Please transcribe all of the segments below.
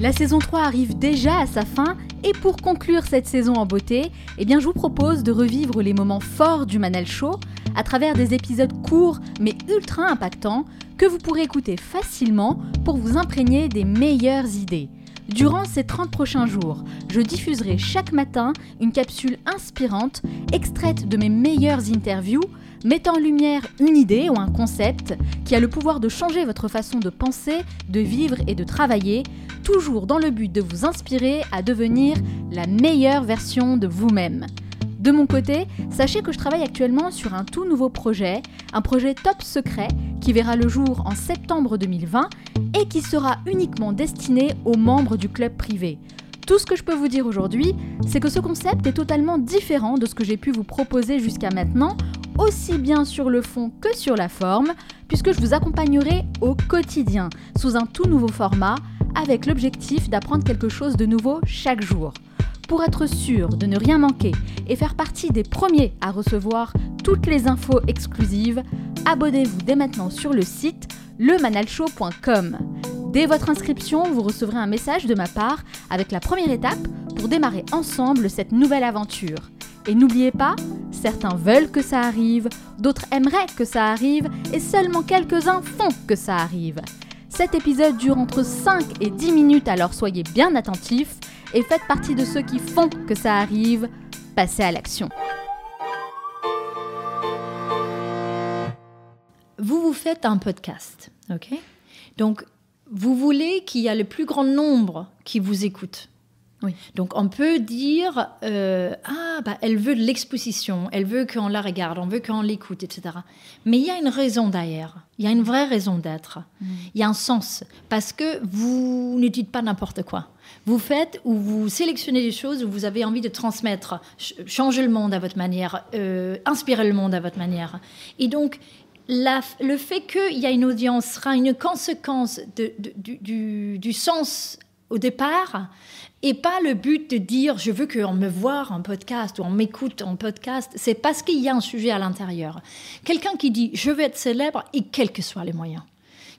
La saison 3 arrive déjà à sa fin et pour conclure cette saison en beauté, eh je vous propose de revivre les moments forts du Manal Show à travers des épisodes courts mais ultra impactants que vous pourrez écouter facilement pour vous imprégner des meilleures idées. Durant ces 30 prochains jours, je diffuserai chaque matin une capsule inspirante extraite de mes meilleures interviews mettant en lumière une idée ou un concept qui a le pouvoir de changer votre façon de penser, de vivre et de travailler, toujours dans le but de vous inspirer à devenir la meilleure version de vous-même. De mon côté, sachez que je travaille actuellement sur un tout nouveau projet, un projet top secret qui verra le jour en septembre 2020 et qui sera uniquement destiné aux membres du club privé. Tout ce que je peux vous dire aujourd'hui, c'est que ce concept est totalement différent de ce que j'ai pu vous proposer jusqu'à maintenant, aussi bien sur le fond que sur la forme, puisque je vous accompagnerai au quotidien, sous un tout nouveau format, avec l'objectif d'apprendre quelque chose de nouveau chaque jour. Pour être sûr de ne rien manquer et faire partie des premiers à recevoir toutes les infos exclusives, abonnez-vous dès maintenant sur le site lemanalshow.com. Dès votre inscription, vous recevrez un message de ma part avec la première étape pour démarrer ensemble cette nouvelle aventure. Et n'oubliez pas, certains veulent que ça arrive, d'autres aimeraient que ça arrive, et seulement quelques-uns font que ça arrive. Cet épisode dure entre 5 et 10 minutes, alors soyez bien attentifs et faites partie de ceux qui font que ça arrive. Passez à l'action. Vous vous faites un podcast, ok? Donc, vous voulez qu'il y ait le plus grand nombre qui vous écoute. Oui. Donc on peut dire euh, ah bah elle veut de l'exposition, elle veut qu'on la regarde, on veut qu'on l'écoute, etc. Mais il y a une raison derrière, il y a une vraie raison d'être, il y a un sens parce que vous ne dites pas n'importe quoi. Vous faites ou vous sélectionnez des choses où vous avez envie de transmettre, ch- changer le monde à votre manière, euh, inspirer le monde à votre manière. Et donc la- le fait qu'il y a une audience sera une conséquence de- de- du, du- du sens au départ et pas le but de dire je veux qu'on me voie en podcast ou on m'écoute en podcast. C'est parce qu'il y a un sujet à l'intérieur. Quelqu'un qui dit je veux être célèbre et quels que soient les moyens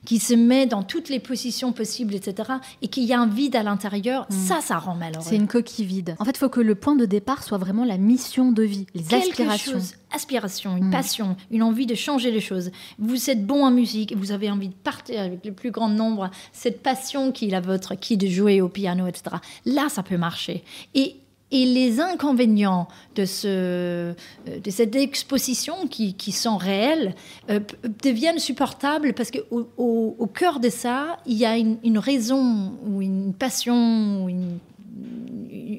qui se met dans toutes les positions possibles, etc., et qu'il y a un vide à l'intérieur, ça, ça rend malheureux. C'est une coquille vide. En fait, il faut que le point de départ soit vraiment la mission de vie, les quelque aspirations. chose, aspiration, une Mm. passion, une envie de changer les choses. Vous êtes bon en musique, vous avez envie de partir avec le plus grand nombre, cette passion qui est la vôtre, qui est de jouer au piano, etc. Là, ça peut marcher. Et et les inconvénients de, ce, euh, de cette exposition qui, qui sont réels euh, deviennent supportables parce qu'au au, au cœur de ça, il y a une, une raison ou une passion ou une,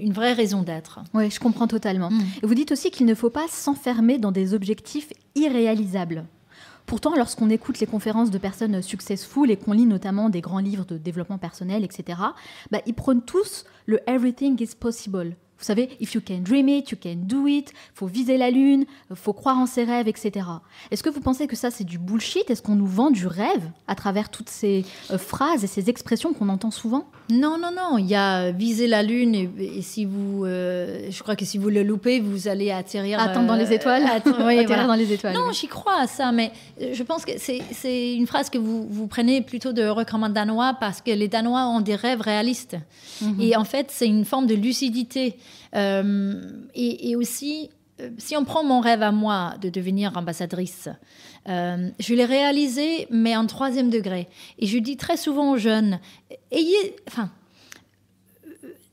une vraie raison d'être. Oui, je comprends totalement. Mm. Et vous dites aussi qu'il ne faut pas s'enfermer dans des objectifs irréalisables. Pourtant, lorsqu'on écoute les conférences de personnes successful et qu'on lit notamment des grands livres de développement personnel, etc., bah, ils prônent tous le everything is possible. Vous savez, if you can dream it, you can do it, faut viser la lune, faut croire en ses rêves, etc. Est-ce que vous pensez que ça c'est du bullshit? Est-ce qu'on nous vend du rêve à travers toutes ces euh, phrases et ces expressions qu'on entend souvent? Non, non, non. Il y a viser la lune et, et si vous, euh, je crois que si vous le loupez, vous allez atterrir. Attendre dans euh, les étoiles atte- oui, Atterrir voilà. dans les étoiles. Non, oui. j'y crois à ça, mais euh, je pense que c'est- c'est une phrase que vous, vous prenez plutôt de recommande danois parce que les Danois ont des rêves réalistes. Mhm. Et en fait, c'est une forme de lucidité. Euh, et, aussi, euh, si on prend mon rêve à moi de devenir ambassadrice, euh, je l'ai réalisé, mais en troisième degré. Et je dis très souvent aux jeunes, ayez, enfin,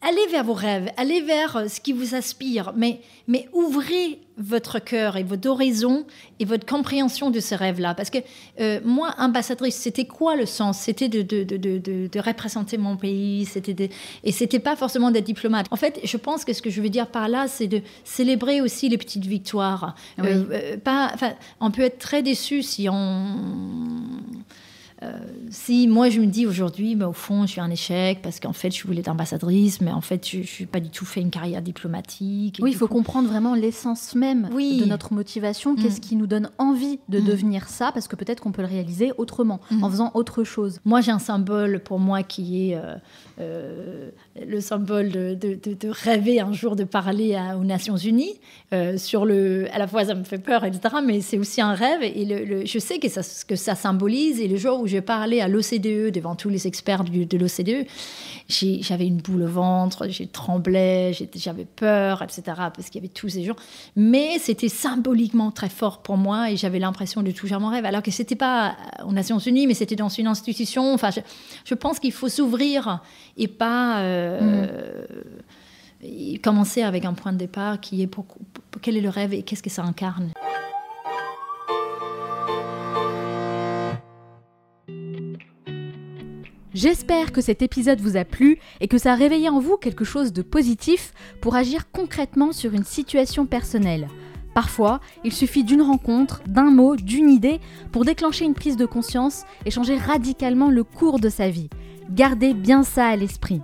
allez vers vos rêves, allez vers euh, ce qui vous aspire, mais, mais ouvrez votre cœur et votre horizon et votre compréhension de ce rêve-là. Parce que euh, moi, ambassadrice, c'était quoi le sens? C'était de, de, de, de, de- de représenter mon pays, c'était et c'était pas forcément d'être diplomate. En fait, je pense que ce que je veux dire par là, c'est de célébrer aussi les petites victoires. Oui. Euh, pas, on peut être très déçu si on euh, si moi je me dis aujourd'hui, mais au fond, je suis un échec parce qu'en fait, je voulais être ambassadrice, mais en fait, je n'ai pas du tout fait une carrière diplomatique. Oui, il faut coup- comprendre vraiment l'essence même Oui. de notre motivation. Qu'est-ce Mm. qui nous donne envie de Mm. devenir ça? Parce que peut-être qu'on peut le réaliser autrement, Mm. en faisant autre chose. Moi, j'ai un symbole pour moi qui est euh, euh, le symbole de, de- de- de rêver un jour de parler à- aux Nations Unies. Euh, sur le, à la fois, ça me fait peur, etc., mais c'est aussi un rêve. Et le, le- je sais que ça, ce que ça symbolise. Et le jour où je à l'OCDE devant tous les experts de l'OCDE, j'avais une boule au ventre, j'ai tremblé, j'avais peur, etc. Parce qu'il y avait tous ces gens. Mais c'était symboliquement très fort pour moi et j'avais l'impression de toucher à mon rêve. Alors que c'était pas aux Nations Unies, mais c'était dans une institution. Enfin, je, pense qu'il faut s'ouvrir et pas euh, mm. commencer avec un point de départ qui est pour, quel est le rêve et qu'est-ce que ça incarne? J'espère que cet épisode vous a plu et que ça a réveillé en vous quelque chose de positif pour agir concrètement sur une situation personnelle. Parfois, il suffit d'une rencontre, d'un mot, d'une idée pour déclencher une prise de conscience et changer radicalement le cours de sa vie. Gardez bien ça à l'esprit.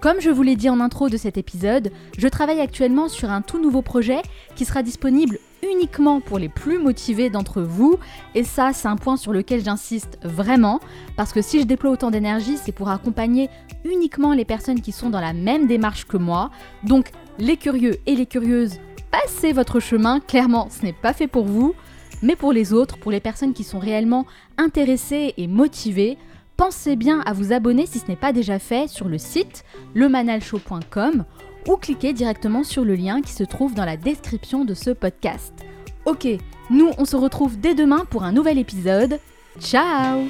Comme je vous l'ai dit en intro de cet épisode, je travaille actuellement sur un tout nouveau projet qui sera disponible uniquement pour les plus motivés d'entre vous. Et ça, c'est un point sur lequel j'insiste vraiment, parce que si je déploie autant d'énergie, c'est pour accompagner uniquement les personnes qui sont dans la même démarche que moi. Donc, les curieux et les curieuses, passez votre chemin, clairement, ce n'est pas fait pour vous. Mais pour les autres, pour les personnes qui sont réellement intéressées et motivées, pensez bien à vous abonner si ce n'est pas déjà fait sur le site lemanalshow.com ou cliquez directement sur le lien qui se trouve dans la description de ce podcast. Ok, nous on se retrouve dès demain pour un nouvel épisode. Ciao